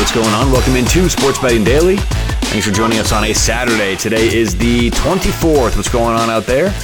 What's going on? Welcome into Sports Betting Daily. Thanks for joining us on a Saturday. Today is the 24th. What's going on out there?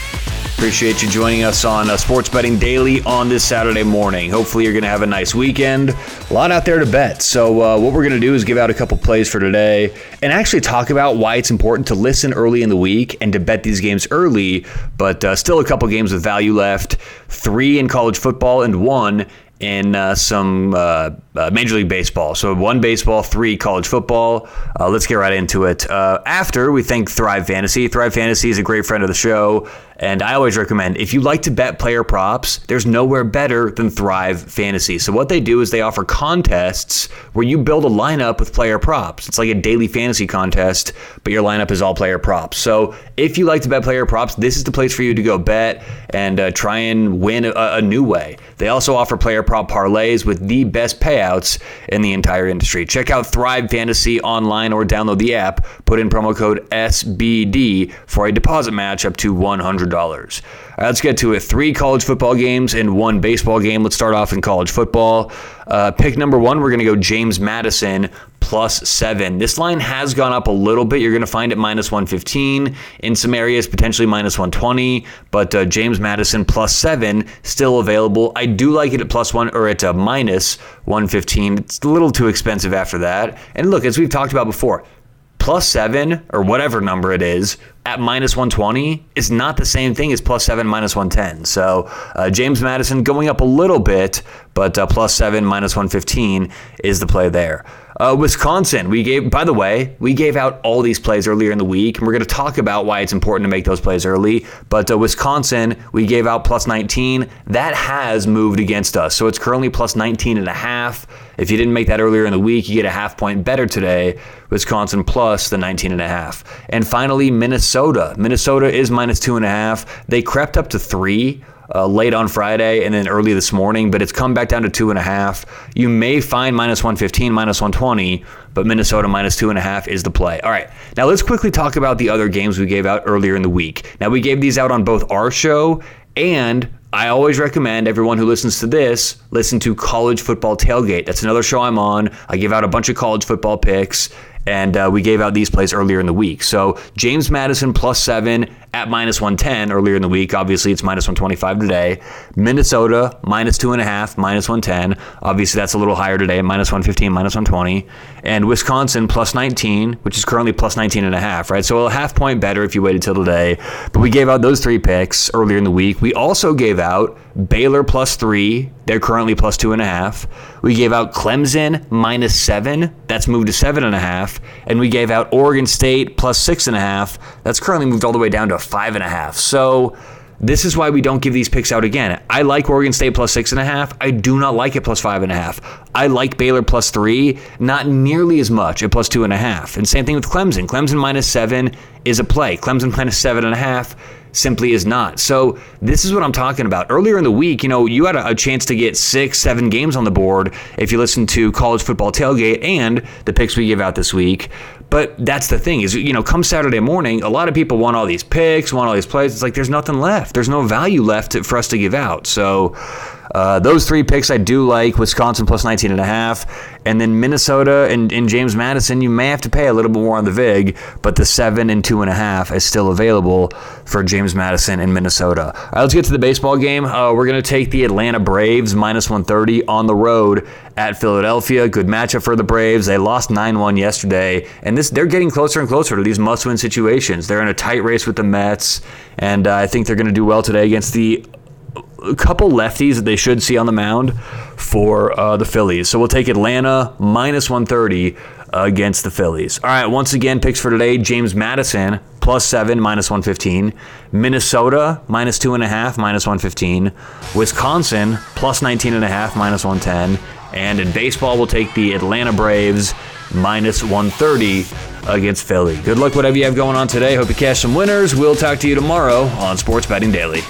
Appreciate you joining us on uh, Sports Betting Daily on this Saturday morning. Hopefully, you're going to have a nice weekend. A lot out there to bet. So, uh, what we're going to do is give out a couple plays for today and actually talk about why it's important to listen early in the week and to bet these games early, but uh, still a couple games with value left. Three in college football and one in uh, some uh, uh, Major League Baseball. So one baseball, three college football. Uh, let's get right into it. Uh, after we thank Thrive Fantasy. Thrive Fantasy is a great friend of the show. And I always recommend if you like to bet player props, there's nowhere better than Thrive Fantasy. So, what they do is they offer contests where you build a lineup with player props. It's like a daily fantasy contest, but your lineup is all player props. So, if you like to bet player props, this is the place for you to go bet and uh, try and win a, a new way. They also offer player prop parlays with the best payouts in the entire industry. Check out Thrive Fantasy online or download the app. Put in promo code SBD for a deposit match up to 100 $100. right, let's get to it. Three college football games and one baseball game. Let's start off in college football. Uh, pick number one, we're going to go James Madison plus seven. This line has gone up a little bit. You're going to find it minus 115 in some areas, potentially minus 120. But uh, James Madison plus seven still available. I do like it at plus one or at uh, minus 115. It's a little too expensive after that. And look, as we've talked about before, plus seven or whatever number it is at minus 120 is not the same thing as plus seven minus 110. So uh, James Madison going up a little bit, but uh, plus seven minus 115 is the play there. Uh, Wisconsin, we gave, by the way, we gave out all these plays earlier in the week, and we're going to talk about why it's important to make those plays early. But uh, Wisconsin, we gave out plus 19. That has moved against us. So it's currently plus 19 and a half. If you didn't make that earlier in the week, you get a half point better today. Wisconsin plus the 19 and a half. And finally, Minnesota. Minnesota Minnesota is minus two and a half. They crept up to three uh, late on Friday and then early this morning, but it's come back down to two and a half. You may find minus 115, minus 120, but Minnesota minus two and a half is the play. All right, now let's quickly talk about the other games we gave out earlier in the week. Now, we gave these out on both our show and I always recommend everyone who listens to this listen to College Football Tailgate. That's another show I'm on. I give out a bunch of college football picks, and uh, we gave out these plays earlier in the week. So James Madison plus seven at minus 110 earlier in the week. Obviously, it's minus 125 today. Minnesota minus two and a half, minus 110. Obviously, that's a little higher today, minus 115, minus 120. And Wisconsin plus 19, which is currently plus 19 and a half, right? So a half point better if you waited till today. But we gave out those three picks earlier in the week. We also gave out Baylor plus three. They're currently plus two and a half. We gave out Clemson minus seven. That's moved to seven and a half. And we gave out Oregon State plus six and a half. That's currently moved all the way down to five and a half. So this is why we don't give these picks out again. I like Oregon State plus six and a half. I do not like it plus five and a half. I like Baylor plus three, not nearly as much at plus two and a half. And same thing with Clemson. Clemson minus seven is a play. Clemson minus seven and a half simply is not. So this is what I'm talking about. Earlier in the week, you know, you had a, a chance to get six, seven games on the board if you listen to college football tailgate and the picks we give out this week. But that's the thing is, you know, come Saturday morning, a lot of people want all these picks, want all these plays. It's like there's nothing left. There's no value left to, for us to give out. So uh, those three picks I do like Wisconsin plus 19 and a half, and then Minnesota and, and, James Madison. You may have to pay a little bit more on the vig, but the seven and two and a half is still available for James Madison in Minnesota. All right, let's get to the baseball game. Uh, we're gonna take the Atlanta Braves minus 130 on the road at Philadelphia. Good matchup for the Braves. They lost 9-1 yesterday, and this they're getting closer and closer to these must-win situations. They're in a tight race with the Mets, and uh, I think they're going to do well today against the a couple lefties that they should see on the mound for uh, the Phillies. So we'll take Atlanta minus 130 against the Phillies. All right, once again, picks for today James Madison plus seven, minus 115. Minnesota minus two and a half, minus 115. Wisconsin plus 19 and a half, minus 110. And in baseball, we'll take the Atlanta Braves minus 130 against Philly. Good luck, whatever you have going on today. Hope you cash some winners. We'll talk to you tomorrow on Sports Betting Daily.